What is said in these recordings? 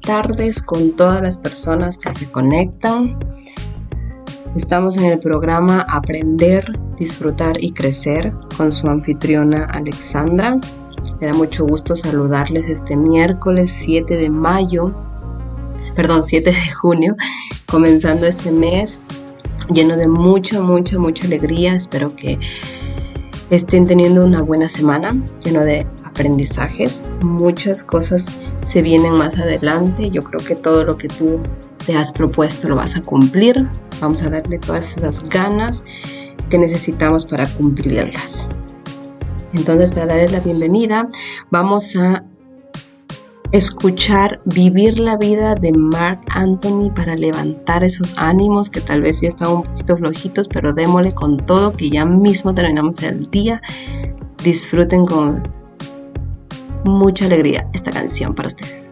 tardes con todas las personas que se conectan. Estamos en el programa Aprender, Disfrutar y Crecer con su anfitriona Alexandra. Me da mucho gusto saludarles este miércoles 7 de mayo, perdón, 7 de junio, comenzando este mes lleno de mucha, mucha, mucha alegría. Espero que estén teniendo una buena semana, lleno de aprendizajes. Muchas cosas se vienen más adelante. Yo creo que todo lo que tú te has propuesto lo vas a cumplir. Vamos a darle todas esas ganas que necesitamos para cumplirlas. Entonces, para darles la bienvenida, vamos a escuchar Vivir la vida de Mark Anthony para levantar esos ánimos que tal vez ya están un poquito flojitos, pero démosle con todo que ya mismo terminamos el día. Disfruten con mucha alegría esta canción para ustedes.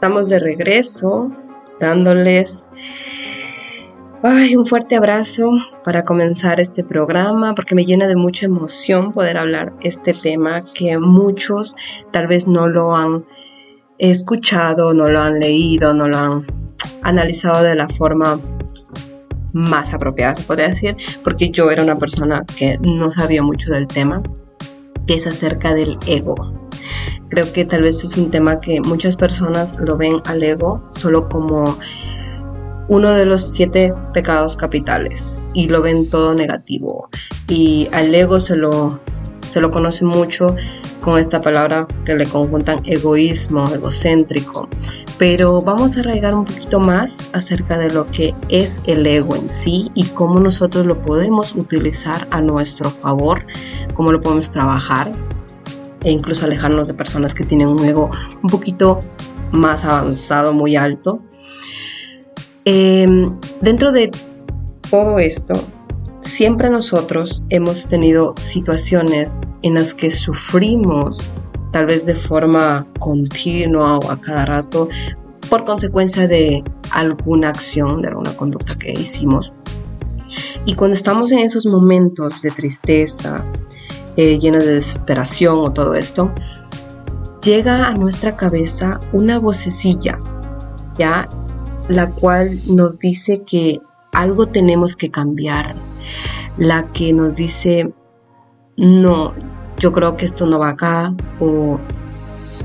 Estamos de regreso dándoles un fuerte abrazo para comenzar este programa porque me llena de mucha emoción poder hablar este tema que muchos tal vez no lo han escuchado, no lo han leído, no lo han analizado de la forma más apropiada, se podría decir, porque yo era una persona que no sabía mucho del tema, que es acerca del ego. Creo que tal vez es un tema que muchas personas lo ven al ego solo como uno de los siete pecados capitales y lo ven todo negativo. Y al ego se lo, se lo conoce mucho con esta palabra que le conjuntan egoísmo, egocéntrico. Pero vamos a arraigar un poquito más acerca de lo que es el ego en sí y cómo nosotros lo podemos utilizar a nuestro favor, cómo lo podemos trabajar e incluso alejarnos de personas que tienen un ego un poquito más avanzado, muy alto. Em, dentro de todo esto, siempre nosotros hemos tenido situaciones en las que sufrimos, tal vez de forma continua o a cada rato, por consecuencia de alguna acción, de alguna conducta que hicimos. Y cuando estamos en esos momentos de tristeza, eh, llenos de desesperación o todo esto, llega a nuestra cabeza una vocecilla, ya la cual nos dice que algo tenemos que cambiar, la que nos dice, no, yo creo que esto no va acá, o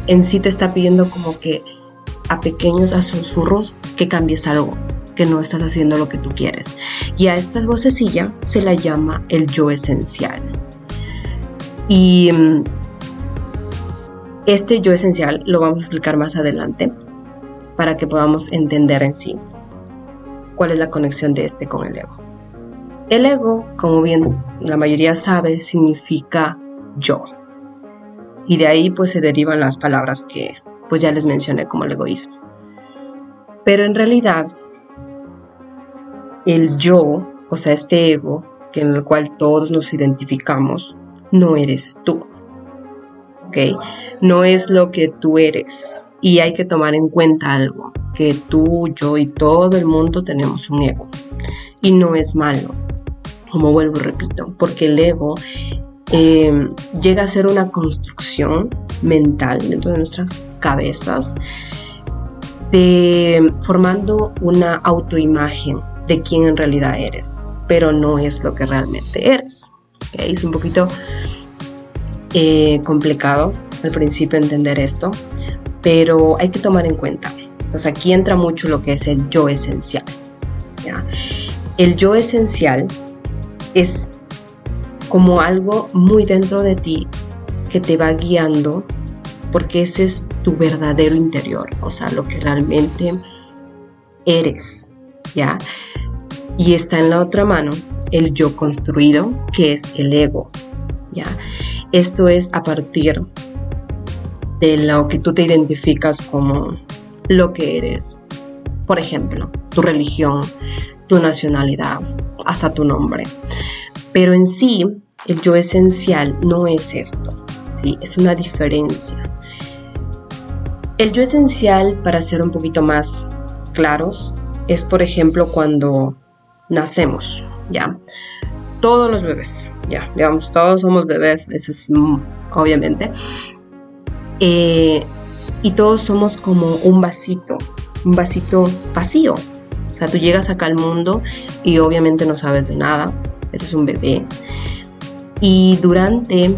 en sí te está pidiendo como que a pequeños, a susurros, que cambies algo, que no estás haciendo lo que tú quieres. Y a esta vocecilla se la llama el yo esencial. Y mm, este yo esencial lo vamos a explicar más adelante para que podamos entender en sí cuál es la conexión de este con el ego. El ego, como bien la mayoría sabe, significa yo. Y de ahí pues se derivan las palabras que pues ya les mencioné como el egoísmo. Pero en realidad el yo, o sea, este ego, que en el cual todos nos identificamos, no eres tú. ¿Ok? No es lo que tú eres. Y hay que tomar en cuenta algo, que tú, yo y todo el mundo tenemos un ego. Y no es malo, como vuelvo y repito, porque el ego eh, llega a ser una construcción mental dentro de nuestras cabezas, de, formando una autoimagen de quién en realidad eres, pero no es lo que realmente eres. Es un poquito eh, complicado al principio entender esto, pero hay que tomar en cuenta. Entonces aquí entra mucho lo que es el yo esencial. El yo esencial es como algo muy dentro de ti que te va guiando porque ese es tu verdadero interior, o sea, lo que realmente eres, ¿ya? Y está en la otra mano el yo construido, que es el ego, ¿ya? Esto es a partir de lo que tú te identificas como lo que eres. Por ejemplo, tu religión, tu nacionalidad, hasta tu nombre. Pero en sí, el yo esencial no es esto, ¿sí? Es una diferencia. El yo esencial, para ser un poquito más claros, es por ejemplo cuando nacemos, ¿ya? Todos los bebés, ya, digamos, todos somos bebés, eso es mm, obviamente. Eh, y todos somos como un vasito, un vasito vacío. O sea, tú llegas acá al mundo y obviamente no sabes de nada, eres un bebé. Y durante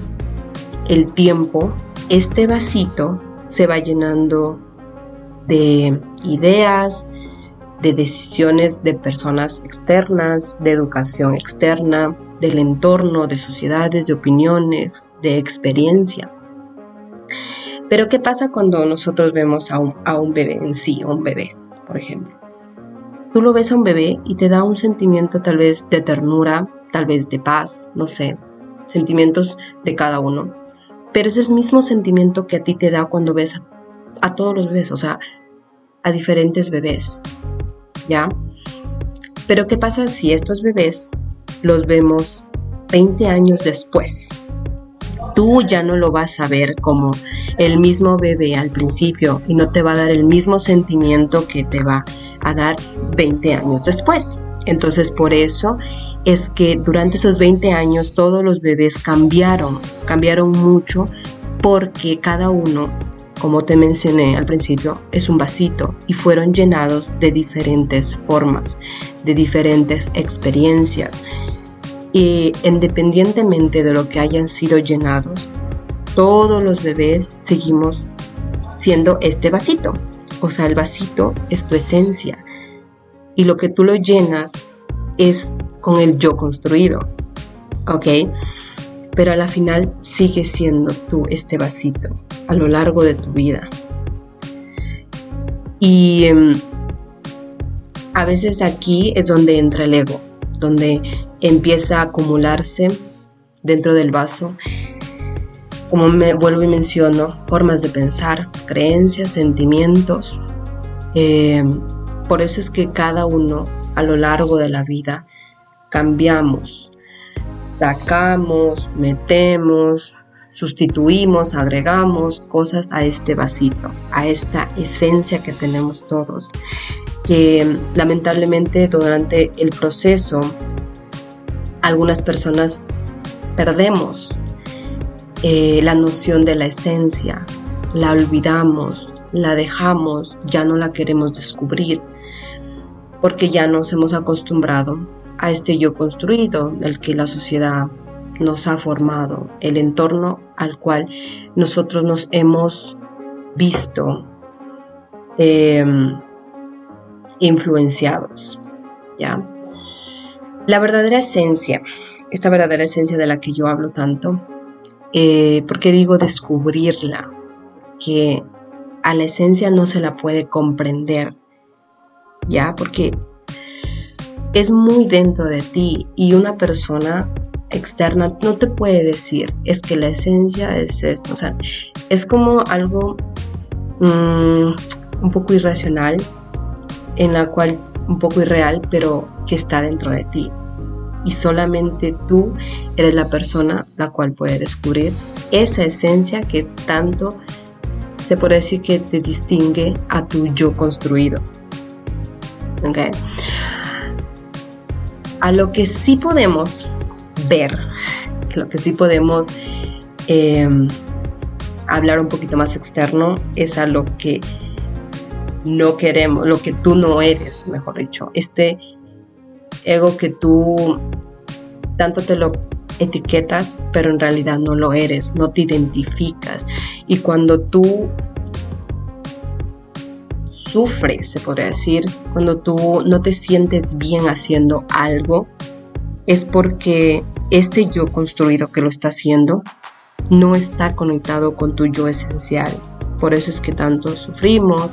el tiempo, este vasito se va llenando de ideas, de decisiones de personas externas, de educación externa, del entorno, de sociedades, de opiniones, de experiencia. Pero ¿qué pasa cuando nosotros vemos a un, a un bebé en sí, a un bebé, por ejemplo? Tú lo ves a un bebé y te da un sentimiento tal vez de ternura, tal vez de paz, no sé, sentimientos de cada uno. Pero es el mismo sentimiento que a ti te da cuando ves a, a todos los bebés, o sea, a diferentes bebés. ¿Ya? Pero ¿qué pasa si estos bebés los vemos 20 años después. tú ya no lo vas a ver como el mismo bebé al principio y no te va a dar el mismo sentimiento que te va a dar 20 años después. Entonces por eso es que durante esos 20 años todos los bebés cambiaron, cambiaron mucho porque cada uno, como te mencioné al principio, es un vasito y fueron llenados de diferentes formas, de diferentes experiencias. Y independientemente de lo que hayan sido llenados, todos los bebés seguimos siendo este vasito. O sea, el vasito es tu esencia. Y lo que tú lo llenas es con el yo construido. ¿Ok? Pero a la final sigue siendo tú este vasito a lo largo de tu vida. Y em, a veces aquí es donde entra el ego, donde empieza a acumularse dentro del vaso, como me vuelvo y menciono, formas de pensar, creencias, sentimientos. Em, por eso es que cada uno a lo largo de la vida cambiamos, sacamos, metemos, sustituimos, agregamos cosas a este vasito, a esta esencia que tenemos todos, que lamentablemente durante el proceso algunas personas perdemos eh, la noción de la esencia, la olvidamos, la dejamos, ya no la queremos descubrir, porque ya nos hemos acostumbrado a este yo construido, el que la sociedad nos ha formado, el entorno al cual nosotros nos hemos visto em, influenciados. ¿ya? La verdadera esencia, esta verdadera esencia de la que yo hablo tanto, eh, porque digo descubrirla, que a la esencia no se la puede comprender, ¿ya? Porque es muy dentro de ti y una persona externa no te puede decir es que la esencia es esto, o sea, es como algo mm, un poco irracional, en la cual un poco irreal, pero que está dentro de ti. Y solamente tú eres la persona la cual puede descubrir esa esencia que tanto se puede decir que te distingue a tu yo construido. Okay. A lo que sí podemos ver, lo que sí podemos em, hablar un poquito más externo es a lo que no queremos, lo que tú no eres, mejor dicho. Este ego que tú tanto te lo etiquetas, pero en realidad no lo eres, no te identificas. Y cuando tú sufres, se podría decir, cuando tú no te sientes bien haciendo algo, es porque este yo construido que lo está haciendo no está conectado con tu yo esencial. Por eso es que tanto sufrimos,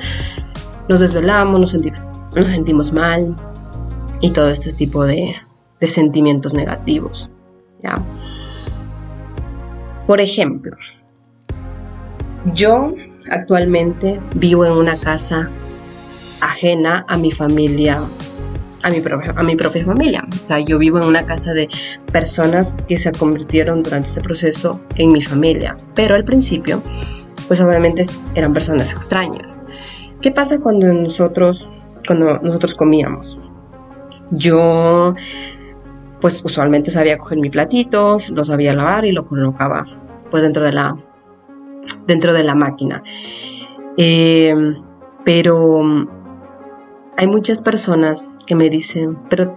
nos desvelamos, nos, sentimos mal y todo este tipo de, de sentimientos negativos. ¿ya? Por ejemplo, yo actualmente vivo en una casa ajena a mi familia, a mi, propia, a mi propia familia. O sea, yo vivo en una casa de personas que se convirtieron durante este proceso en mi familia. Pero al principio, pues obviamente eran personas extrañas. ¿Qué pasa cuando nosotros, cuando nosotros comíamos? Yo, pues usualmente sabía coger mi platito, lo sabía lavar y lo colocaba pues dentro de la, dentro de la máquina. Eh, pero hay muchas personas que me dicen, pero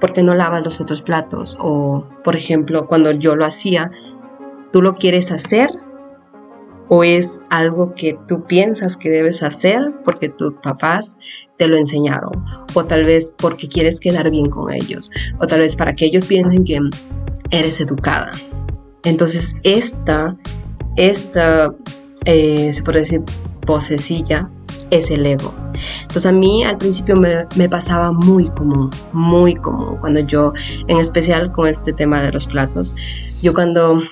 ¿por qué no lavas los otros platos? O, por ejemplo, cuando yo lo hacía, ¿tú lo quieres hacer? ¿O es algo que tú piensas que debes hacer porque tus papás te lo enseñaron? O tal vez porque quieres quedar bien con ellos. O tal vez para que ellos piensen que eres educada. Entonces, esta, esta, eh, se puede decir, posesilla es el ego. Entonces a mí al principio me, pasaba muy común, muy común, cuando yo, en especial con este tema de los platos, yo cuando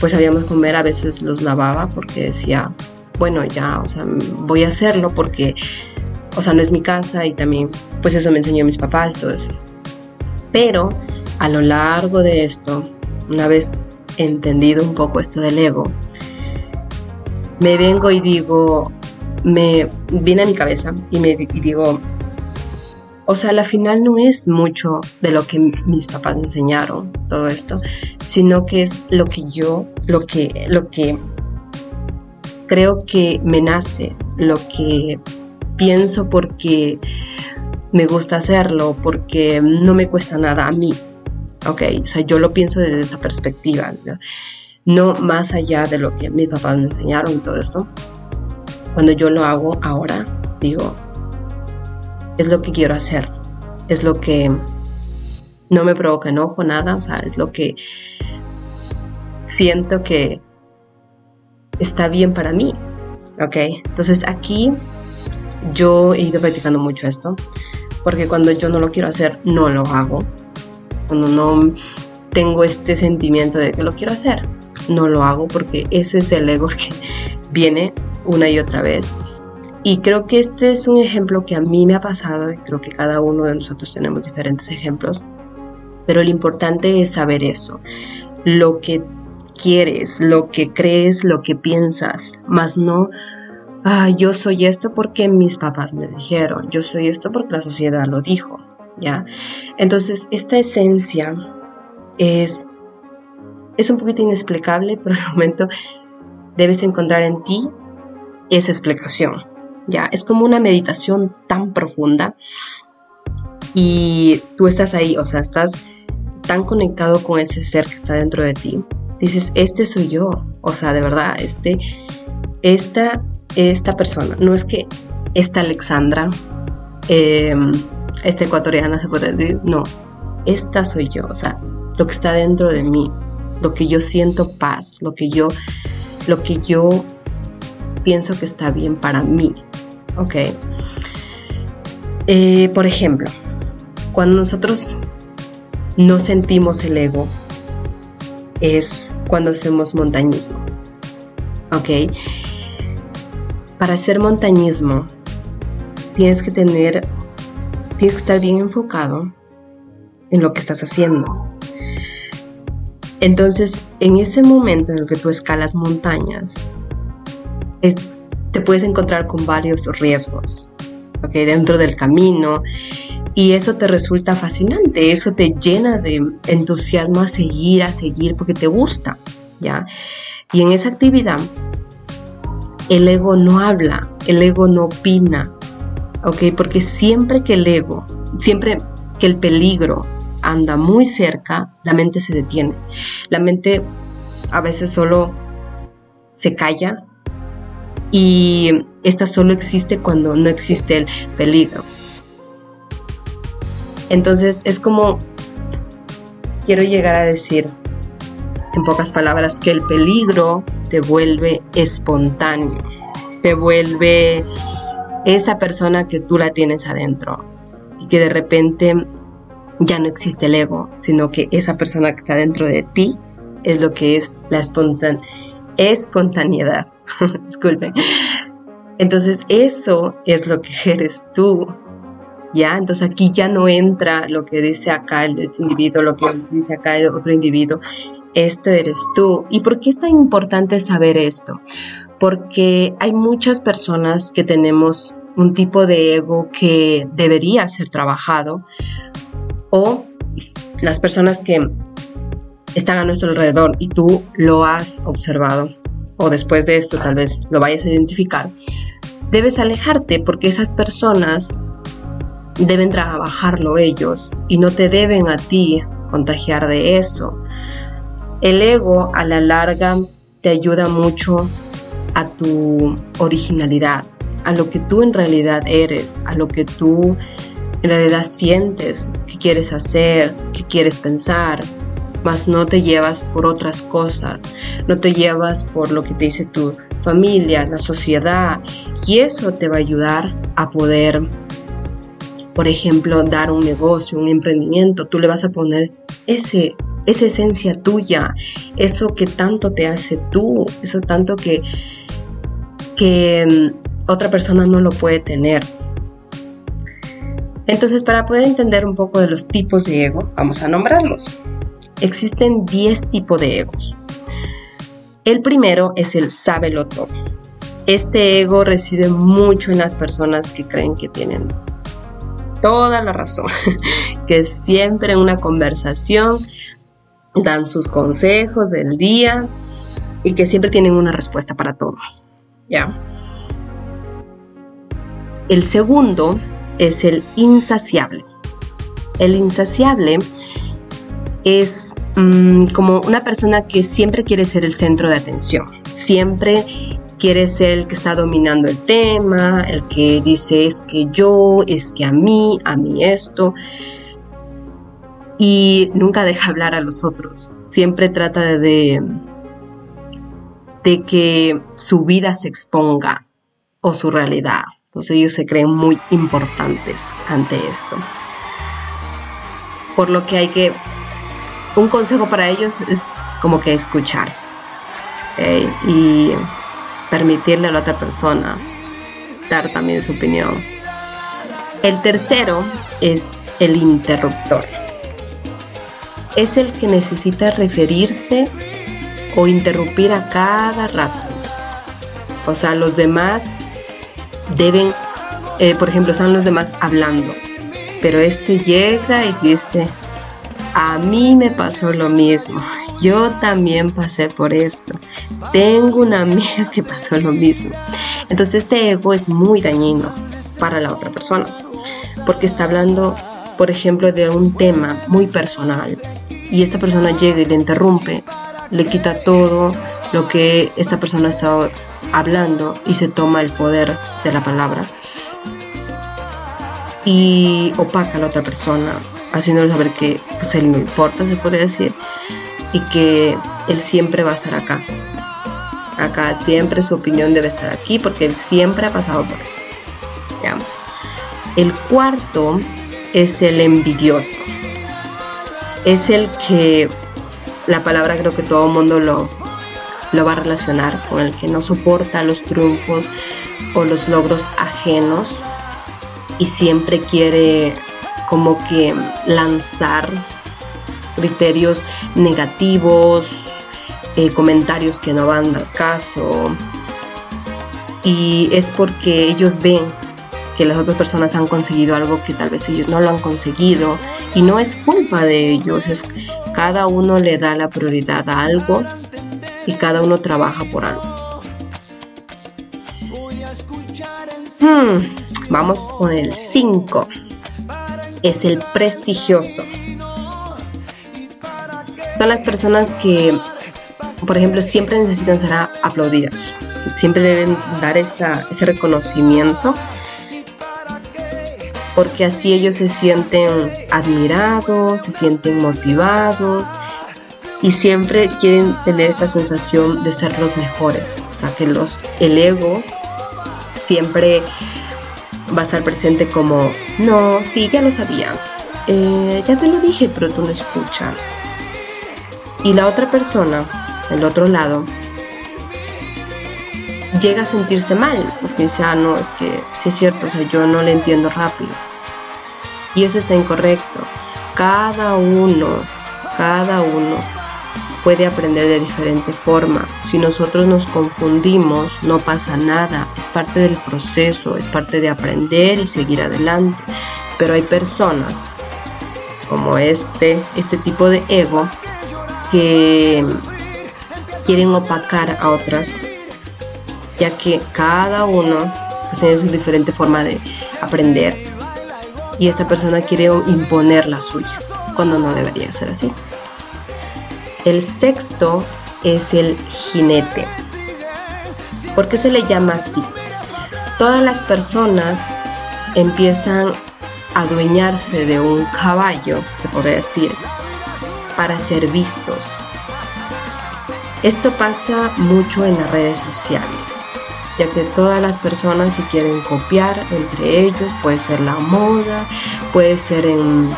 pues sabíamos comer a veces los lavaba porque decía, bueno, ya, o sea, voy a hacerlo porque, o sea, no es mi casa y también, pues eso me enseñó mis papás y todo eso. Pero a lo largo de esto, una vez entendido un poco esto del ego, me vengo y digo, me viene a mi cabeza y me digo, o sea, la final no es mucho de lo que mis papás me enseñaron, todo esto, sino que es lo que yo, lo que, lo que creo que me nace, lo que pienso porque me gusta hacerlo, porque no me cuesta nada a mí. Ok, o sea, yo lo pienso desde esta perspectiva, no, más allá de lo que mis papás me enseñaron y todo esto. Cuando yo lo hago ahora, digo, es lo que quiero hacer, es lo que no me provoca enojo, nada, o sea, es lo que siento que está bien para mí, ¿ok? Entonces aquí yo he ido practicando mucho esto, porque cuando yo no lo quiero hacer, no lo hago. Cuando no tengo este sentimiento de que lo quiero hacer, no lo hago porque ese es el ego que viene una y otra vez. Y creo que este es un ejemplo que a mí me ha pasado y creo que cada uno de nosotros tenemos diferentes ejemplos. Pero lo importante es saber eso. Lo que quieres, lo que crees, lo que piensas, más no, ah, yo soy esto porque mis papás me dijeron, yo soy esto porque la sociedad lo dijo, ¿ya? Entonces, esta esencia es, es un poquito inexplicable, pero al momento debes encontrar en ti esa explicación, ¿ya? Es como una meditación tan profunda y tú estás ahí, o sea, estás tan conectado con ese ser que está dentro de ti dices, este soy yo. O sea, de verdad, este, esta, esta persona, no es que esta Alexandra, em, esta ecuatoriana se puede decir, no, esta soy yo. O sea, lo que está dentro de mí, lo que yo siento paz, lo que yo, lo que yo pienso que está bien para mí. ¿Ok? Eh, por ejemplo, cuando nosotros no sentimos el ego, es cuando hacemos montañismo. ¿Ok? Para hacer montañismo tienes que tener, tienes que estar bien enfocado en lo que estás haciendo. Entonces, en ese momento en el que tú escalas montañas, te puedes encontrar con varios riesgos, ¿ok? Dentro del camino y eso te resulta fascinante, eso te llena de entusiasmo a seguir, a seguir, porque te gusta, ¿ya? Y en esa actividad, el ego no habla, el ego no opina, ¿ok? Porque siempre que el ego, siempre que el peligro anda muy cerca, la mente se detiene. La mente a veces solo se calla y esta solo existe cuando no existe el peligro. Entonces es como, quiero llegar a decir, en pocas palabras, que el peligro te vuelve espontáneo, te vuelve esa persona que tú la tienes adentro y que de repente ya no existe el ego, sino que esa persona que está dentro de ti es lo que es la espontaneidad. Disculpen. Entonces eso es lo que eres tú. ¿ya? Entonces aquí ya no entra lo que dice acá este individuo, lo que dice acá el otro individuo. Esto eres tú. ¿Y por qué es tan importante saber esto? Porque hay muchas personas que tenemos un tipo de ego que debería ser trabajado o las personas que están a nuestro alrededor y tú lo has observado o después de esto tal vez lo vayas a identificar, debes alejarte porque esas personas deben trabajarlo ellos y no te deben a ti contagiar de eso. El ego a la larga te ayuda mucho a tu originalidad, a lo que tú en realidad eres, a lo que tú en realidad sientes que quieres hacer, que quieres pensar, mas no te llevas por otras cosas, no te llevas por lo que te dice tu familia, la sociedad, y eso te va a ayudar a poder por ejemplo, dar un negocio, un emprendimiento, tú le vas a poner ese, esa esencia tuya, eso que tanto te hace tú, eso tanto que, que mm, otra persona no lo puede tener. Entonces, para poder entender un poco de los tipos de ego, vamos a nombrarlos. Existen 10 tipos de egos, El primero es el sábelo todo. Este ego reside mucho en las personas que creen que tienen toda la razón, que siempre en una conversación dan sus consejos del día y que siempre tienen una respuesta para todo. ¿Ya? El segundo es el insaciable. El insaciable es mm, como una persona que siempre quiere ser el centro de atención, siempre quiere ser el que está dominando el tema, el que dice es que yo, es que a mí, a mí esto, y nunca deja hablar a los otros, siempre trata de, de que su vida se exponga o su realidad. Entonces ellos se creen muy importantes ante esto. Por lo que hay que, un consejo para ellos es como que escuchar y permitirle a la otra persona dar también su opinión. El tercero es el interruptor. Es el que necesita referirse o interrumpir a cada rato. O sea, los demás deben, eh, por ejemplo, están los demás hablando, pero este llega y dice, a mí me pasó lo mismo, yo también pasé por esto, tengo una amiga que pasó lo mismo. Entonces este ego es muy dañino para la otra persona, porque está hablando, por ejemplo, de un tema muy personal y esta persona llega y le interrumpe, le quita todo lo que esta persona estado hablando y se toma el poder de la palabra y opaca a la otra persona, haciéndole saber que pues él no importa, se puede decir, y que él siempre va a estar acá. Acá siempre su opinión debe estar aquí porque él siempre ha pasado por eso. El cuarto es el envidioso. Es el que la palabra creo que todo el mundo lo, lo va a relacionar con el que no soporta los triunfos o los logros ajenos y siempre quiere como que lanzar criterios negativos, eh, comentarios que no van al caso. Y es porque ellos ven que las otras personas han conseguido algo que tal vez ellos no lo han conseguido y no es culpa de ellos, es cada uno le da la prioridad a algo y cada uno trabaja por algo. Hmm, vamos con el 5. Es el prestigioso. Son las personas que, por ejemplo, siempre necesitan ser aplaudidas. Siempre deben dar ese reconocimiento porque así ellos se sienten admirados, se sienten motivados y siempre quieren tener esta sensación de ser los mejores. O sea, que los, el ego siempre va a estar presente como, no, sí, ya lo sabía, eh, ya te lo dije, pero tú no escuchas. Y la otra persona, el otro lado, llega a sentirse mal, porque dice, ah, no, es que sí es cierto, o sea, yo no le entiendo rápido. Y eso está incorrecto. Cada uno, cada uno puede aprender de diferente forma. Si nosotros nos confundimos, no pasa nada. Es parte del proceso, es parte de aprender y seguir adelante. Pero hay personas como este, este tipo de ego que quieren opacar a otras, ya que cada uno pues, tiene su diferente forma de aprender y esta persona quiere imponer la suya, cuando no debería ser así. El sexto es el jinete. ¿Por qué se le llama así? Todas las personas empiezan a adueñarse de un caballo, se podría decir, para ser vistos. Esto pasa mucho en las redes sociales, ya que todas las personas se quieren copiar entre ellos, puede ser la moda, puede ser en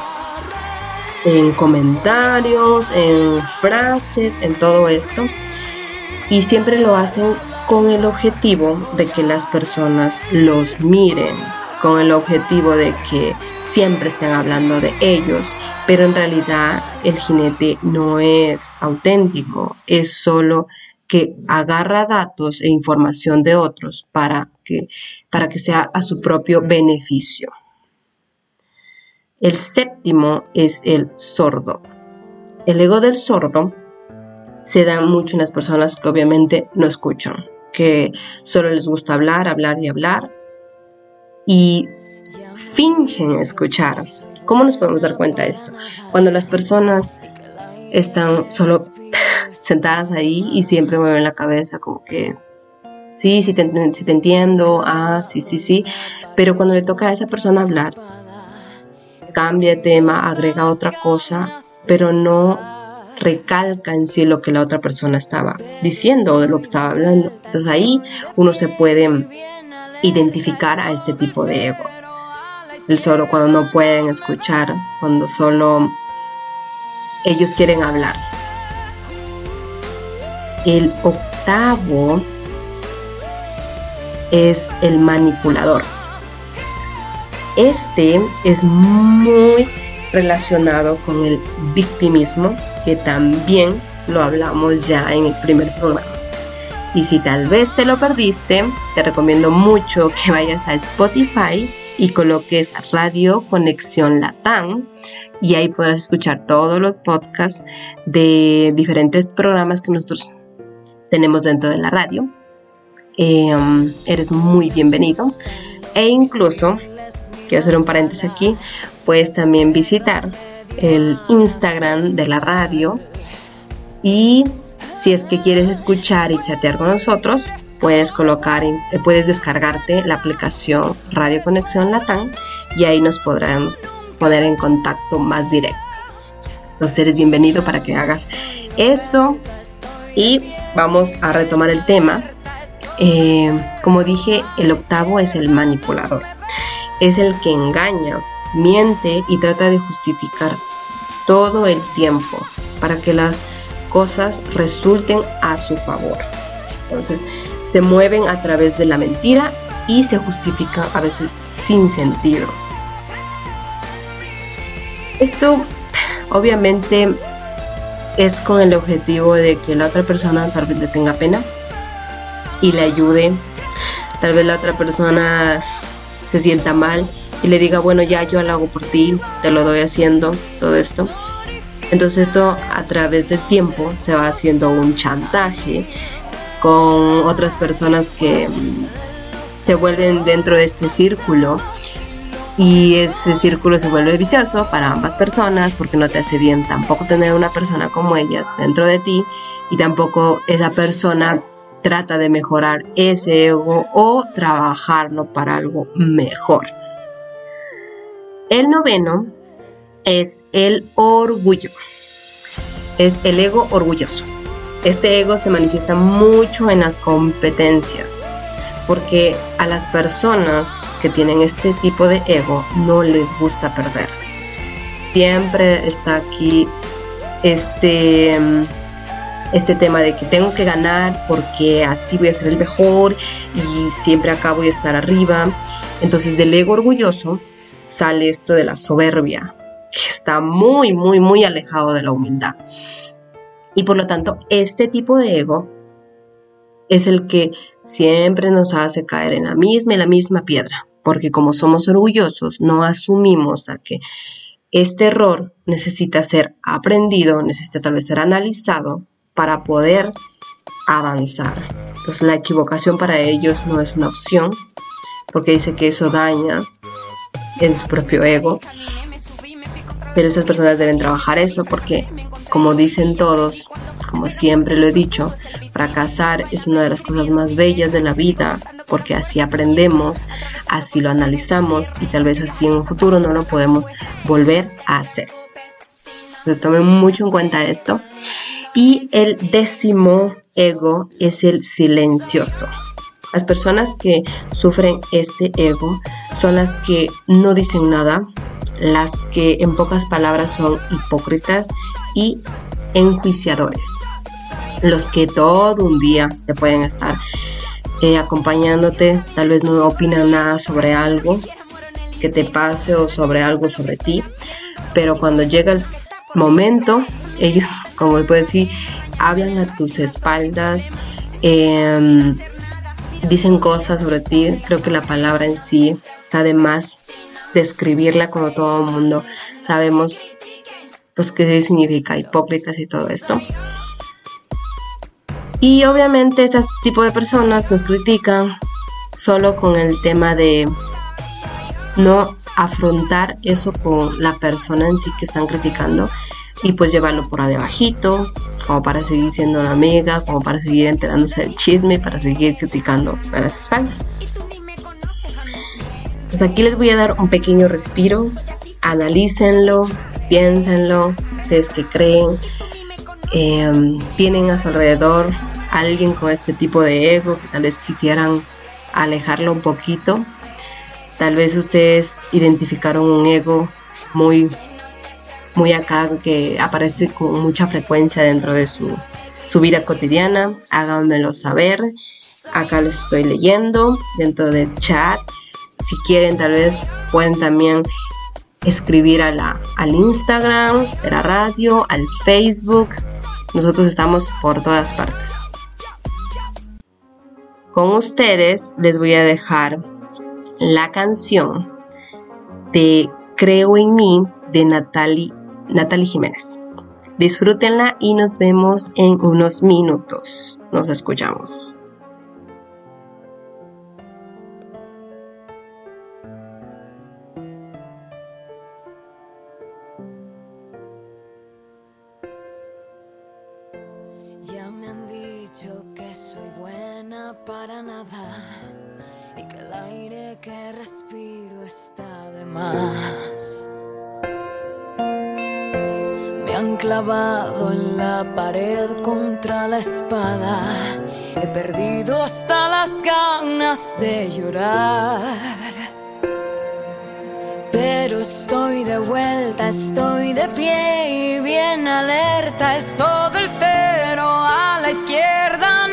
en comentarios, en frases, en todo esto. Y siempre lo hacen con el objetivo de que las personas los miren, con el objetivo de que siempre estén hablando de ellos, pero en realidad el jinete no es auténtico, es solo que agarra datos e información de otros para que, para que sea a su propio beneficio. El séptimo es el sordo. El ego del sordo se da mucho en las personas que obviamente no escuchan, que solo les gusta hablar, hablar y hablar y fingen escuchar. ¿Cómo nos podemos dar cuenta de esto? Cuando las personas están solo sentadas ahí y siempre mueven la cabeza como que sí, sí te, te entiendo, ah, sí, sí, sí, pero cuando le toca a esa persona hablar, cambia de tema, agrega otra cosa, pero no recalca en sí lo que la otra persona estaba diciendo o de lo que estaba hablando. Entonces ahí uno se puede identificar a este tipo de ego. El solo cuando no pueden escuchar, cuando solo ellos quieren hablar. El octavo es el manipulador. Este es muy relacionado con el victimismo, que también lo hablamos ya en el primer programa. Y si tal vez te lo perdiste, te recomiendo mucho que vayas a Spotify y coloques Radio Conexión Latam y ahí podrás escuchar todos los podcasts de diferentes programas que nosotros tenemos dentro de la radio. Em, eres muy bienvenido e incluso, quiero hacer un paréntesis aquí, puedes también visitar el Instagram de la radio y si es que quieres escuchar y chatear con nosotros, puedes colocar, eh, puedes descargarte la aplicación Radio Conexión Latam y ahí nos podremos poner en contacto más directo. Los seres bienvenido para que hagas eso y vamos a retomar el tema. Eh, como dije, el octavo es el manipulador. Es el que engaña, miente y trata de justificar todo el tiempo para que las cosas resulten a su favor. Entonces, se mueven a través de la mentira y se justifican a veces sin sentido. Esto obviamente es con el objetivo de que la otra persona tal vez le tenga pena y le ayude. Tal vez la otra persona se sienta mal y le diga, bueno, ya yo lo hago por ti, te lo doy haciendo, todo esto. Entonces esto a través del tiempo se va haciendo un chantaje con otras personas que mm, se vuelven dentro de este círculo y ese círculo se vuelve vicioso para ambas personas porque no te hace bien tampoco tener una persona como ellas dentro de ti y tampoco esa persona trata de mejorar ese ego o trabajarlo para algo mejor. El noveno es el orgullo. Es el ego orgulloso. Este ego se manifiesta mucho en las competencias, porque a las personas que tienen este tipo de ego no les gusta perder. Siempre está aquí este, este tema de que tengo que ganar porque así voy a ser el mejor y siempre acabo de estar arriba. Entonces del ego orgulloso sale esto de la soberbia, que está muy, muy, muy alejado de la humildad. Y por lo tanto, este tipo de ego es el que siempre nos hace caer en la misma y la misma piedra, porque como somos orgullosos, no asumimos a que este error necesita ser aprendido, necesita tal vez ser analizado para poder avanzar. Pues la equivocación para ellos no es una opción, porque dice que eso daña en su propio ego. Pero estas personas deben trabajar eso porque como dicen todos, como siempre lo he dicho, fracasar es una de las cosas más bellas de la vida porque así aprendemos, así lo analizamos y tal vez así en un futuro no lo podemos volver a hacer. Entonces tomen mucho en cuenta esto. Y el décimo ego es el silencioso. Las personas que sufren este ego son las que no dicen nada, las que en pocas palabras son hipócritas y enjuiciadores, los que todo un día te pueden estar eh, acompañándote, tal vez no opinan nada sobre algo que te pase o sobre algo sobre ti, pero cuando llega el momento, ellos, como puedo decir, hablan a tus espaldas, em, dicen cosas sobre ti. Creo que la palabra en sí está de más describirla cuando todo el mundo sabemos pues qué significa hipócritas y todo esto. Y obviamente este tipo de personas nos critican solo con el tema de no afrontar eso con la persona en sí que están criticando y pues llevarlo por adebajito, como para seguir siendo una amiga, como para seguir enterándose del chisme, para seguir criticando a las espaldas. Pues aquí les voy a dar un pequeño respiro, analícenlo, piénsenlo, ustedes que creen, em, tienen a su alrededor alguien con este tipo de ego que tal vez quisieran alejarlo un poquito. Tal vez ustedes identificaron un ego muy, muy acá que aparece con mucha frecuencia dentro de su, su vida cotidiana. Háganmelo saber. Acá lo estoy leyendo dentro del chat. Si quieren, tal vez pueden también escribir a la, al Instagram de la radio, al Facebook. Nosotros estamos por todas partes. Con ustedes les voy a dejar la canción de Creo en mí de Natalie, Natalie Jiménez. Disfrútenla y nos vemos en unos minutos. Nos escuchamos. En la pared contra la espada. He perdido hasta las ganas de llorar. Pero estoy de vuelta, estoy de pie y bien alerta. Es todo el cero a la izquierda,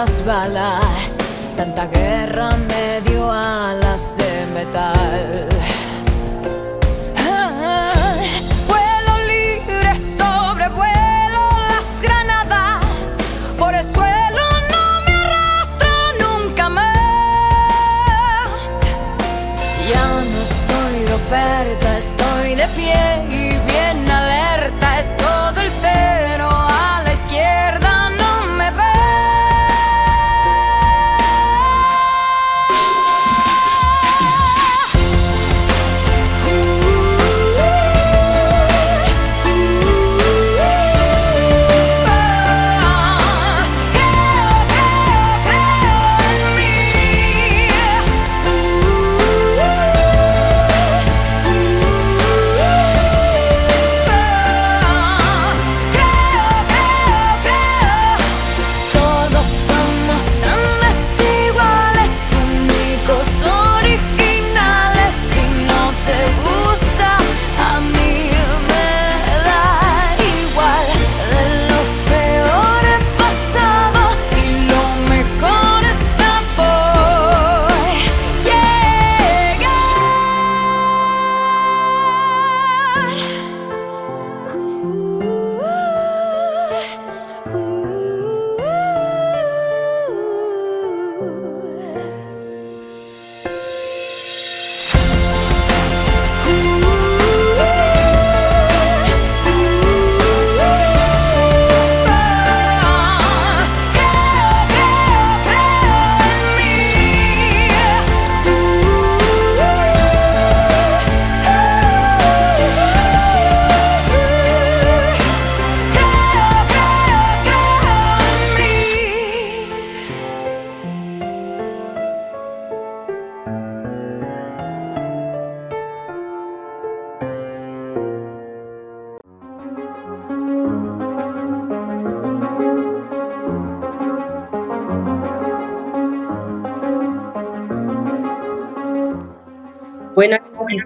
las balas. Tanta guerra me dio alas de metal. Vuelo libre, sobrevuelo las granadas. Por el suelo no me arrastro nunca más. Ya no estoy de oferta, estoy de pie y bien alerta. Es todo el cero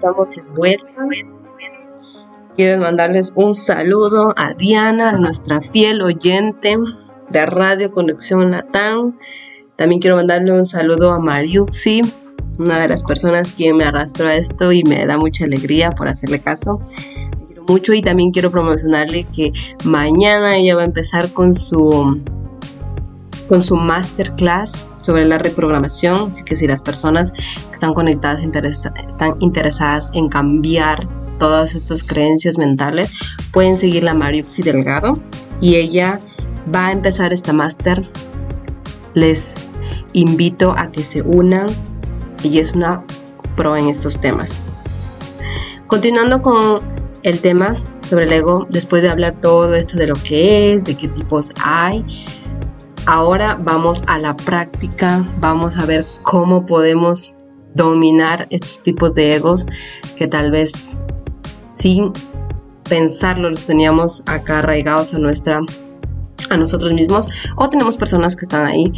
estamos de vuelta. Quiero mandarles un saludo a Diana, nuestra fiel oyente de Radio Conexión Latán. También quiero mandarle un saludo a Mariuxi, una de las personas que me arrastró a esto y me da mucha alegría por hacerle caso. mucho y también quiero promocionarle que mañana ella va a empezar con su con su masterclass sobre la reprogramación, así que si las personas que están conectadas están interesadas en cambiar todas estas creencias mentales, pueden seguir a Mariuxi Delgado y ella va a empezar esta máster. Les invito a que se unan. Ella es una pro en estos temas. Continuando con el tema sobre el ego, después de hablar todo esto de lo que es, de qué tipos hay, ahora vamos a la práctica, vamos a ver cómo podemos dominar estos tipos de egos que tal vez sin pensarlo los teníamos acá arraigados a nuestra a nosotros mismos o tenemos personas que están ahí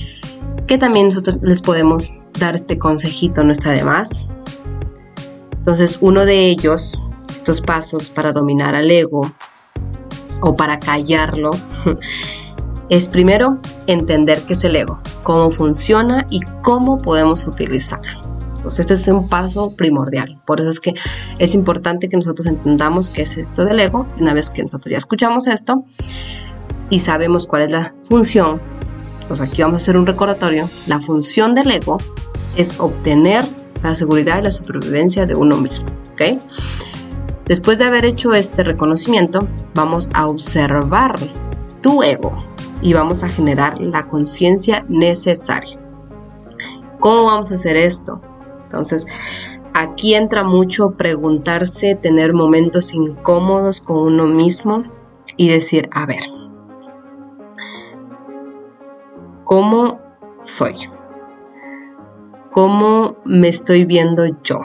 que también nosotros les podemos dar este consejito, no está de más. Entonces, uno de ellos, estos pasos para dominar al ego o para callarlo, es primero entender qué es el ego, cómo funciona y cómo podemos utilizarlo. Entonces, este es un paso primordial. Por eso es que es importante que nosotros entendamos qué es esto del ego. Una vez que nosotros ya escuchamos esto y sabemos cuál es la función, pues aquí vamos a hacer un recordatorio. La función del ego es obtener la seguridad y la supervivencia de uno mismo. ¿ok? Después de haber hecho este reconocimiento, vamos a observar tu ego y vamos a generar la conciencia necesaria. ¿Cómo vamos a hacer esto? Entonces, aquí entra mucho preguntarse, tener momentos incómodos con uno mismo y decir, a ver, ¿cómo soy? ¿Cómo me estoy viendo yo?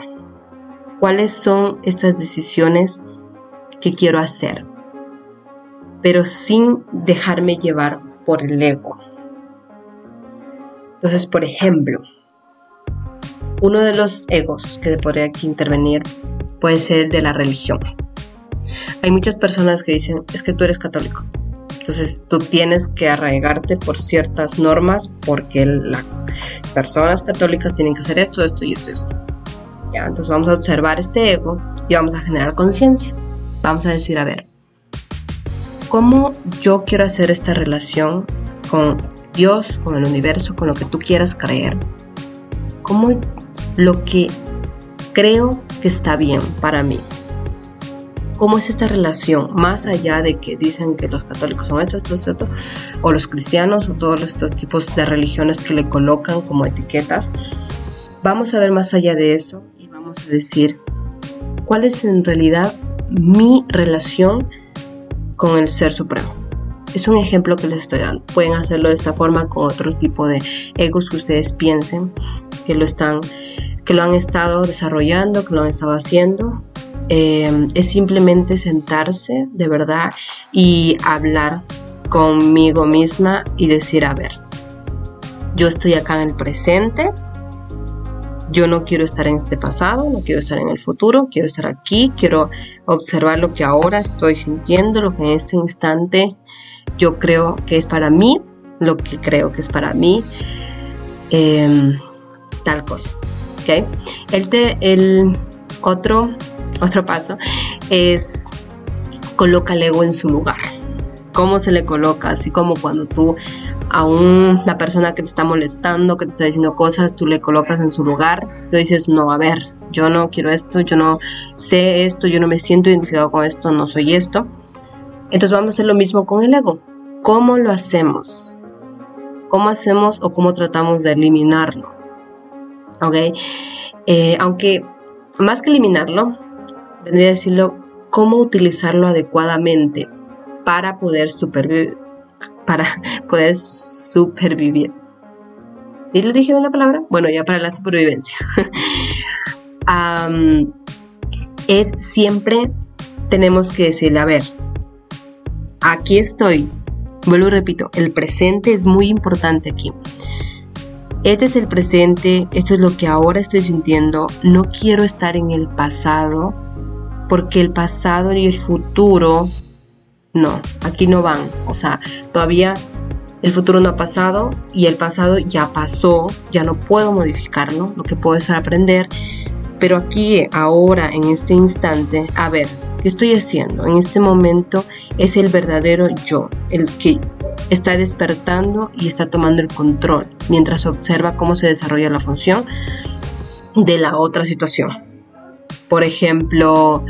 ¿Cuáles son estas decisiones que quiero hacer? Pero sin dejarme llevar por el ego. Entonces, por ejemplo, uno de los egos que podría intervenir puede ser el de la religión. Hay muchas personas que dicen, es que tú eres católico. Entonces tú tienes que arraigarte por ciertas normas porque las personas católicas tienen que hacer esto, esto y esto y esto. Entonces vamos a observar este ego y vamos a generar conciencia. Vamos a decir, a ver, ¿cómo yo quiero hacer esta relación con Dios, con el universo, con lo que tú quieras creer? ¿Cómo lo que creo que está bien para mí. ¿Cómo es esta relación? Más allá de que dicen que los católicos son esto, esto, esto, o los cristianos, o todos estos tipos de religiones que le colocan como etiquetas, vamos a ver más allá de eso y vamos a decir cuál es en realidad mi relación con el Ser Supremo. Es un ejemplo que les estoy dando. Pueden hacerlo de esta forma con otro tipo de egos que ustedes piensen que lo están que lo han estado desarrollando, que lo han estado haciendo. Eh, es simplemente sentarse de verdad y hablar conmigo misma y decir, a ver, yo estoy acá en el presente, yo no quiero estar en este pasado, no quiero estar en el futuro, quiero estar aquí, quiero observar lo que ahora estoy sintiendo, lo que en este instante yo creo que es para mí, lo que creo que es para mí, em, tal cosa. El, el otro, otro paso es coloca el ego en su lugar. ¿Cómo se le coloca? Así como cuando tú a un, la persona que te está molestando, que te está diciendo cosas, tú le colocas en su lugar, tú dices, no, a ver, yo no quiero esto, yo no sé esto, yo no me siento identificado con esto, no soy esto. Entonces vamos a hacer lo mismo con el ego. ¿Cómo lo hacemos? ¿Cómo hacemos o cómo tratamos de eliminarlo? ¿Ok? Eh, aunque más que eliminarlo, vendría a decirlo cómo utilizarlo adecuadamente para poder supervivir. Para poder supervivir. ¿Sí le dije la palabra? Bueno, ya para la supervivencia. es siempre tenemos que decirle, a ver, aquí estoy. Vuelvo y repito, el presente es muy importante aquí Este es el presente, esto es lo que ahora estoy sintiendo. No quiero estar en el pasado porque el pasado y el futuro, no, aquí no van. O sea, todavía el futuro no ha pasado y el pasado ya pasó, ya no puedo modificarlo, lo que puedo es aprender. Pero aquí, ahora, en este instante, a ver, ¿qué estoy haciendo? En este momento es el verdadero yo, el que está despertando y está tomando el control mientras observa cómo se desarrolla la función de la otra situación. Por ejemplo,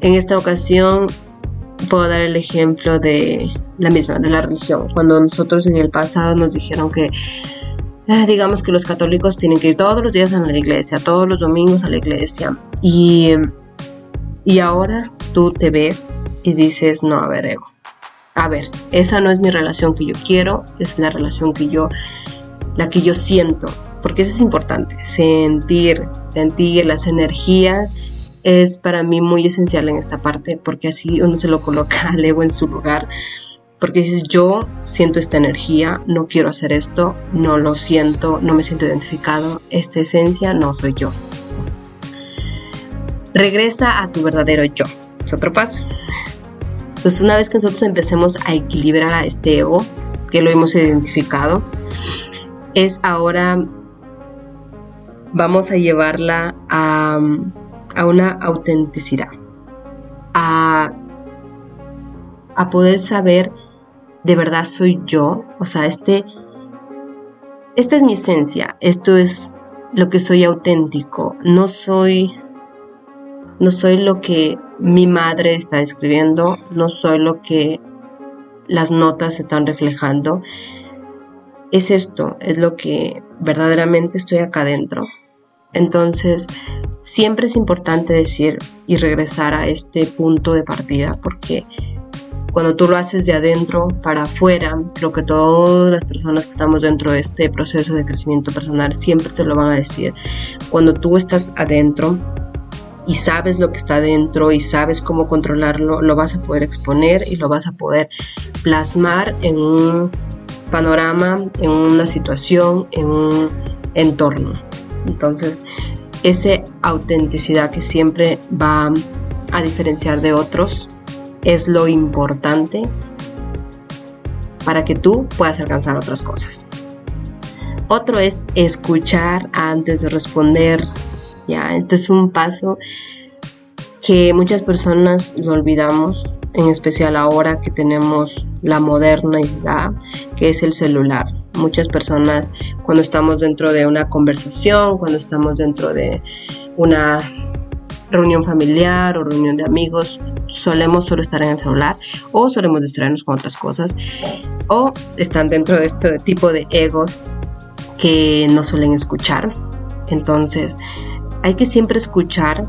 en esta ocasión puedo dar el ejemplo de la misma, de la religión. Cuando nosotros en el pasado nos dijeron que, eh, digamos que los católicos tienen que ir todos los días a la iglesia, todos los domingos a la iglesia. Y, y ahora tú te ves y dices, no, a ver, ego. A ver, esa no es mi relación que yo quiero, es la relación que yo, la que yo siento. Porque eso es importante, sentir, sentir las energías es para mí muy esencial en esta parte porque así uno se lo coloca al ego en su lugar. Porque dices, yo siento esta energía, no quiero hacer esto, no lo siento, no me siento identificado, esta esencia no soy yo. Regresa a tu verdadero yo. Es otro paso. Entonces una vez que nosotros empecemos a equilibrar a este ego, que lo hemos identificado, es ahora vamos a llevarla a a una autenticidad, a, a poder saber de verdad soy yo, o sea, este, esta es mi esencia, esto es lo que soy auténtico, no soy, no soy lo que mi madre está escribiendo, no soy lo que las notas están reflejando, es esto, es lo que verdaderamente estoy acá adentro. Entonces, siempre es importante decir y regresar a este punto de partida porque cuando tú lo haces de adentro para afuera, creo que todas las personas que estamos dentro de este proceso de crecimiento personal siempre te lo van a decir. Cuando tú estás adentro y sabes lo que está adentro y sabes cómo controlarlo, lo vas a poder exponer y lo vas a poder plasmar en un panorama, en una situación, en un entorno. Entonces, esa autenticidad que siempre va a diferenciar de otros es lo importante para que tú puedas alcanzar otras cosas. Otro es escuchar antes de responder. Ya, este es un paso que muchas personas lo olvidamos, en especial ahora que tenemos la modernidad, que es el celular muchas personas cuando estamos dentro de una conversación, cuando estamos dentro de una reunión familiar o reunión de amigos, solemos solo estar en el celular o solemos distraernos con otras cosas o están dentro de este tipo de egos que no suelen escuchar. Entonces, hay que siempre escuchar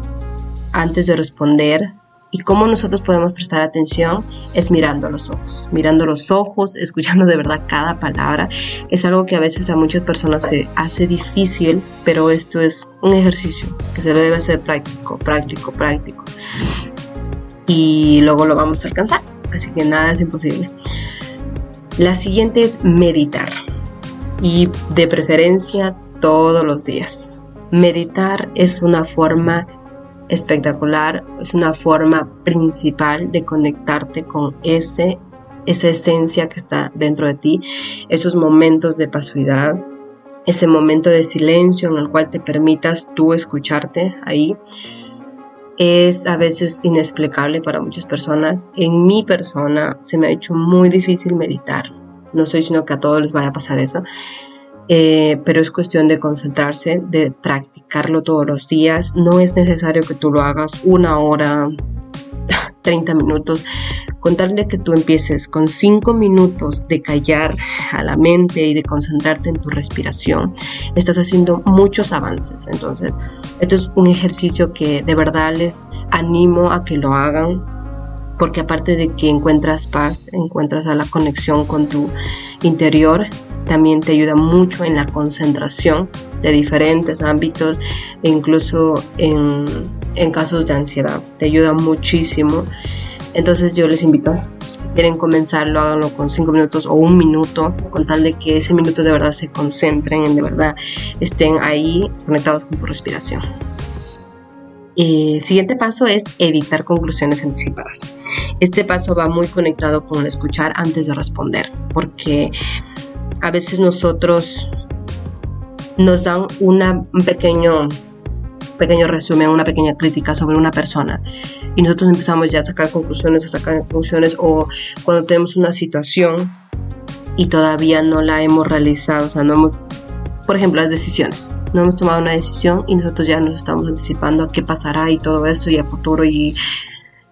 antes de responder, y cómo nosotros podemos prestar atención es mirando los ojos, mirando los ojos, escuchando de verdad cada palabra. Es algo que a veces a muchas personas se hace difícil, pero esto es un ejercicio que se debe hacer práctico, práctico, práctico. Y luego lo vamos a alcanzar, así que nada es imposible. La siguiente es meditar y de preferencia todos los días. Meditar es una forma espectacular, es una forma principal de conectarte con ese, esa esencia que está dentro de ti, esos momentos de pasividad, ese momento de silencio en el cual te permitas tú escucharte ahí. Es a veces inexplicable para muchas personas. En mi persona se me ha hecho muy difícil meditar. No soy sino que a todos les vaya a pasar eso eh, pero es cuestión de concentrarse, de practicarlo todos los días. No es necesario que tú lo hagas una hora, 30 minutos, con tal de que tú empieces con 5 minutos de callar a la mente y de concentrarte en tu respiración, estás haciendo muchos avances. Entonces, esto es un ejercicio que de verdad les animo a que lo hagan porque aparte de que encuentras paz, encuentras a la conexión con tu interior, también te ayuda mucho en la concentración de diferentes ámbitos e incluso en, en casos de ansiedad. Te ayuda muchísimo. Entonces yo les invito quieren comenzarlo, háganlo con cinco minutos o un minuto, con tal de que ese minuto de verdad se concentren, en de verdad estén ahí conectados con tu respiración. El siguiente paso es evitar conclusiones anticipadas. Este paso va muy conectado con escuchar antes de responder, porque a veces nosotros nos dan una, un pequeño pequeño resumen, una pequeña crítica sobre una persona. Y nosotros empezamos ya a sacar conclusiones, a sacar conclusiones o cuando tenemos una situación y todavía no la hemos realizado, o sea, no hemos, por ejemplo, las decisiones, no hemos tomado una decisión y nosotros ya nos estamos anticipando a qué pasará y todo esto y a futuro y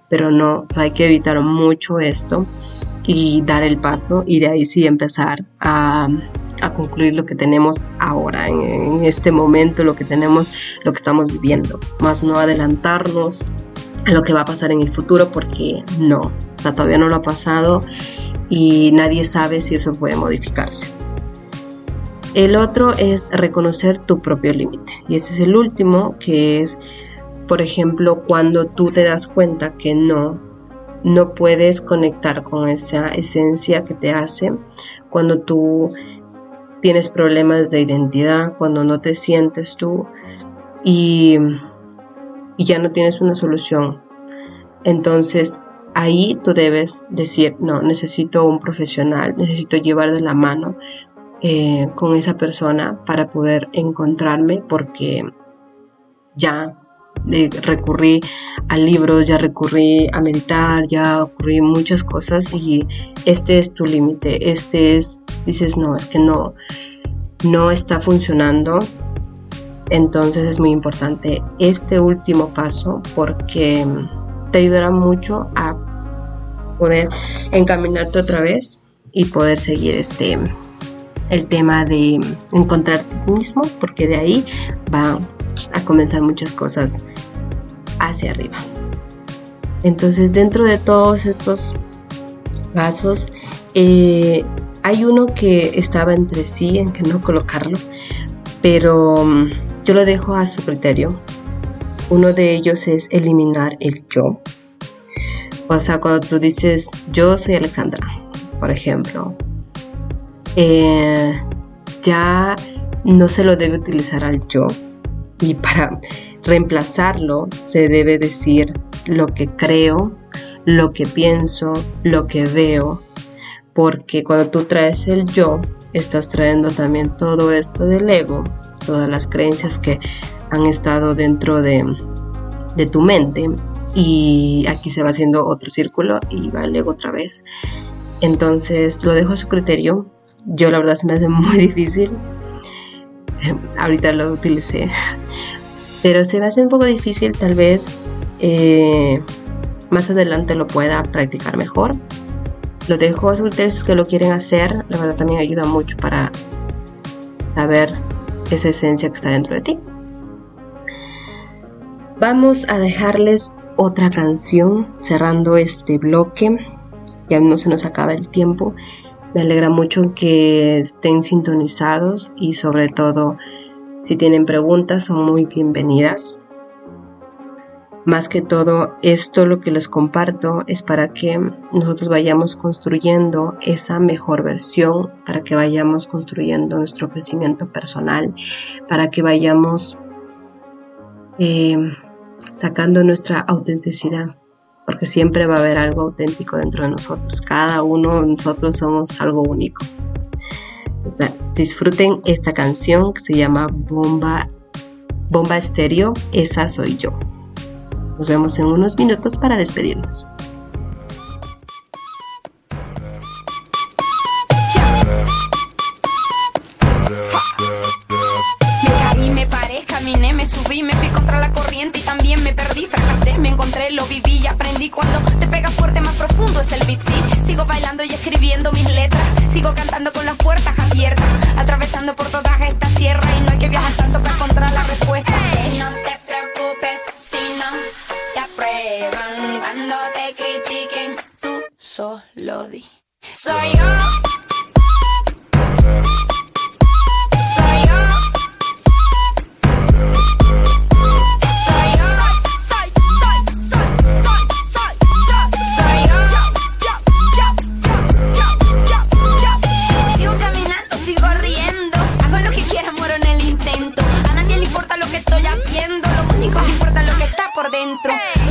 pero no, hay que evitar mucho esto y dar el paso y de ahí sí empezar a a concluir lo que tenemos ahora, en, este momento, lo que tenemos, lo que estamos viviendo, más no adelantarnos a lo que va a pasar en el futuro porque no, todavía no lo ha pasado y nadie sabe si eso puede modificarse. El otro es reconocer tu propio límite y este es el último que es, por ejemplo, cuando tú te das cuenta que no, no puedes conectar con esa esencia que te hace, cuando tú tienes problemas de identidad, cuando no te sientes tú y, ya no tienes una solución. Entonces ahí tú debes decir, no, necesito un profesional, necesito llevar de la mano eh, con esa persona para poder encontrarme porque ya recurrí a libros, ya recurrí a meditar, ya ocurrí muchas cosas y este es tu límite, este es, dices, no, es que no, no está funcionando. Entonces es muy importante este último paso porque te ayudará mucho a poder encaminarte otra vez y poder seguir este el tema de encontrarte mismo porque de ahí va a comenzar muchas cosas hacia arriba. Entonces dentro de todos estos pasos eh, hay uno que estaba entre sí en que no colocarlo, pero mm, yo lo dejo a su criterio. Uno de ellos es eliminar el yo. O sea, cuando tú dices yo soy Alexandra, por ejemplo, eh, ya no se lo debe utilizar al yo, y para reemplazarlo se debe decir lo que creo, lo que pienso, lo que veo, porque cuando tú traes el yo, estás trayendo también todo esto del ego, todas las creencias que han estado dentro de, tu mente y aquí se va haciendo otro círculo y va el ego otra vez. Entonces lo dejo a su criterio. Yo la verdad se me hace muy difícil ahorita lo utilicé. Pero se me hace un poco difícil, tal vez eh, más adelante lo pueda practicar mejor. Lo dejo a sus que lo quieren hacer, la verdad también ayuda mucho para saber esa esencia que está dentro de ti. Vamos a dejarles otra canción cerrando este bloque. Ya no se nos acaba el tiempo. Me alegra mucho que estén sintonizados y sobre todo si tienen preguntas son muy bienvenidas. Más que todo, esto lo que les comparto es para que nosotros vayamos construyendo esa mejor versión, para que vayamos construyendo nuestro crecimiento personal, para que vayamos eh, sacando nuestra autenticidad porque siempre va a haber algo auténtico dentro de nosotros. Cada uno de nosotros somos algo único. O sea, disfruten esta canción que se llama Bomba, Bomba Estéreo, esa soy yo. Nos vemos en unos minutos para despedirnos. me subí, me fui contra la corriente y también me perdí, me lo viví y aprendí. Cuando te pega fuerte, más profundo es el beat. Sigo bailando y escribiendo mis letras, sigo cantando con las puertas abiertas, atravesando por todas estas tierras y no hay que viajar tanto para encontrar la respuesta. no te preocupes si no te aprueban cuando te critiquen, tú solo di. Soy yo. por dentro.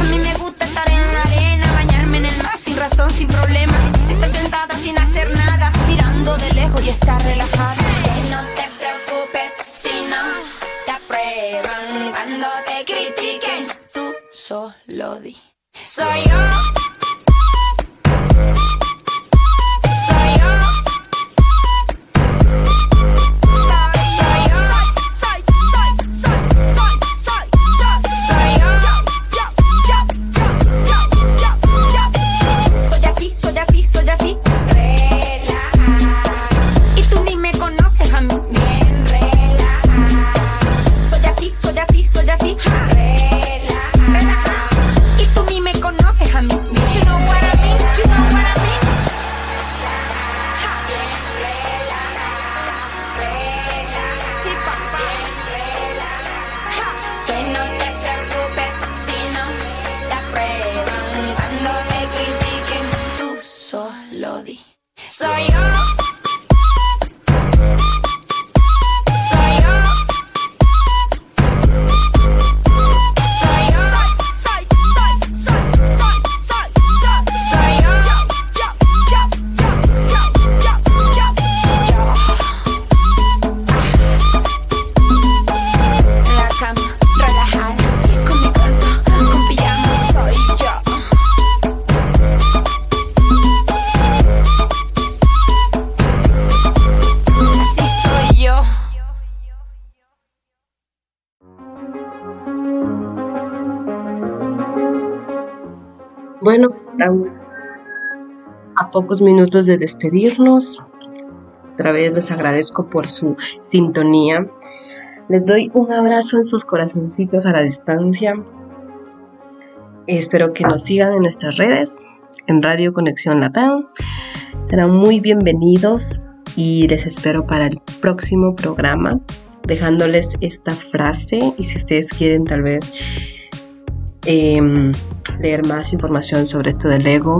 Bueno, estamos a pocos minutos de despedirnos. Otra vez les agradezco por su sintonía. Les doy un abrazo en sus corazoncitos a la distancia. Espero que nos sigan en nuestras redes, en Radio Conexión Latam. Serán muy bienvenidos y les espero para el próximo programa, dejándoles esta frase y si ustedes quieren tal vez Em, leer más información sobre esto del ego,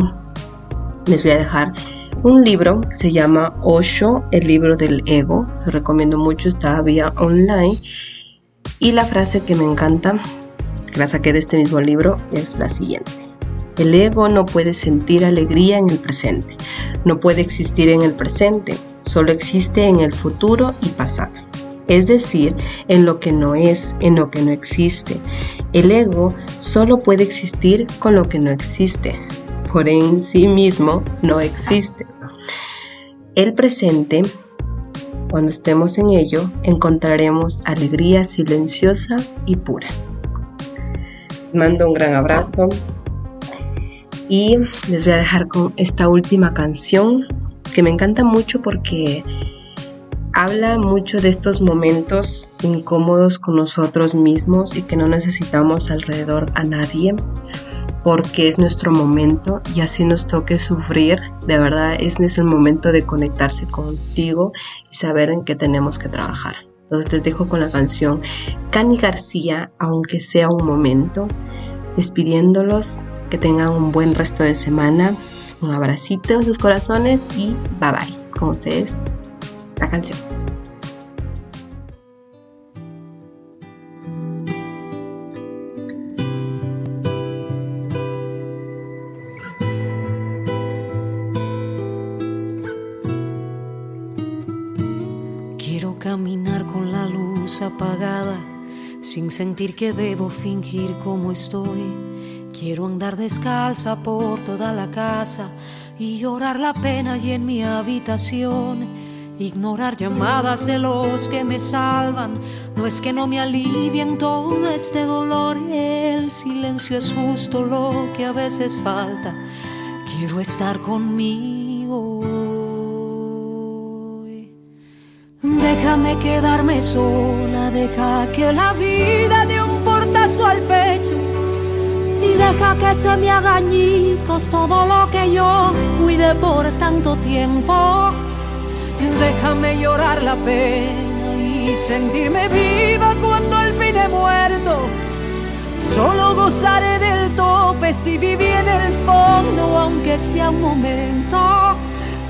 les voy a dejar un libro que se llama Osho, el libro del ego. Lo recomiendo mucho, está vía online. Y la frase que me encanta, que la saqué de este mismo libro, es la siguiente. El ego no puede sentir alegría en el presente, no puede existir en el presente, solo existe en el futuro y pasado es decir, en lo que no es, en lo que no existe. El ego solo puede existir con lo que no existe, por en sí mismo no existe. El presente, cuando estemos en ello, encontraremos alegría silenciosa y pura. Mando un gran abrazo y les voy a dejar con esta última canción que me encanta mucho porque habla mucho de estos momentos incómodos con nosotros mismos y que no necesitamos alrededor a nadie porque es nuestro momento y así nos toque sufrir, de verdad es el momento de conectarse contigo y saber en qué tenemos que trabajar. Entonces les dejo con la canción Cani García, aunque sea un momento, despidiéndolos, que tengan un buen resto de semana, un abracito en sus corazones y bye bye. Con ustedes canción. Quiero caminar con la luz apagada, sin sentir que debo fingir como estoy. Quiero andar descalza por toda la casa y llorar la pena y en mi habitación Ignorar llamadas de los que me salvan no es que no me alivien todo este dolor. El silencio es justo lo que a veces falta. Quiero estar conmigo. Déjame quedarme sola, deja que la vida dé un portazo al pecho y deja que se me haga añicos todo lo que yo cuide por tanto tiempo. Déjame llorar la pena y sentirme viva cuando al fin he muerto. Solo gozaré del tope si viví en el fondo, aunque sea un momento,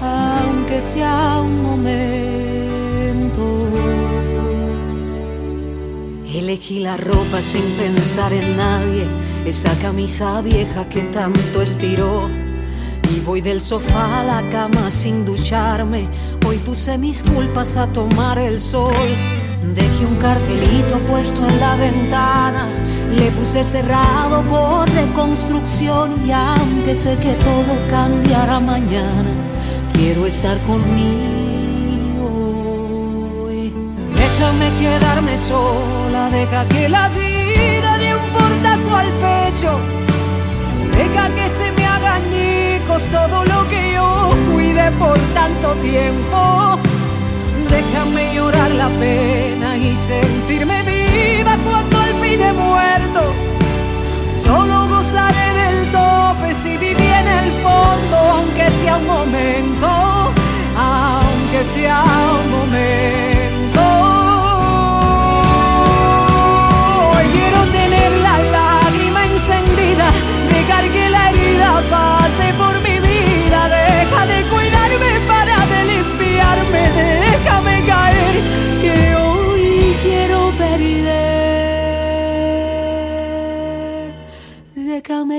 aunque sea un momento. Elegí la ropa sin pensar en nadie, esa camisa vieja que tanto estiró y voy del sofá a la cama sin ducharme. Hoy puse mis culpas a tomar el sol. Dejé un cartelito puesto en la ventana Le puse cerrado por reconstrucción y aunque sé que todo cambiará mañana, quiero estar conmigo. Déjame quedarme sola, deja que la vida dé un portazo al pecho. Deja que se me haga añicos todo lo que yo cuide por tanto tiempo. Déjame llorar la pena y sentirme viva cuando al fin he muerto. Solo gozaré del tope si viví en el fondo, aunque sea un momento, aunque sea un momento.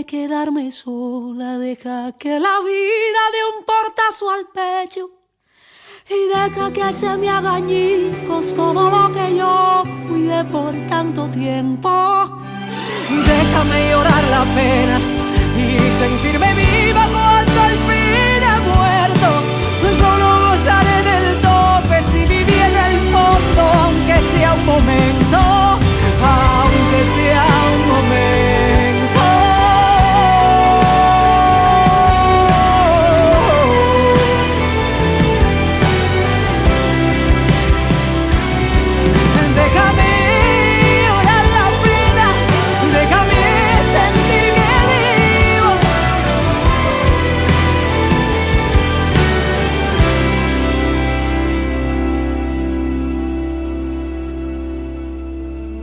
Quedarme sola, deja que la vida dé un portazo al pecho y deja que se me haga añicos todo lo que yo cuide por tanto tiempo. Déjame llorar la pena y sentirme viva cuando al fin he muerto. Solo gozaré del tope si viví en el fondo, aunque sea un momento.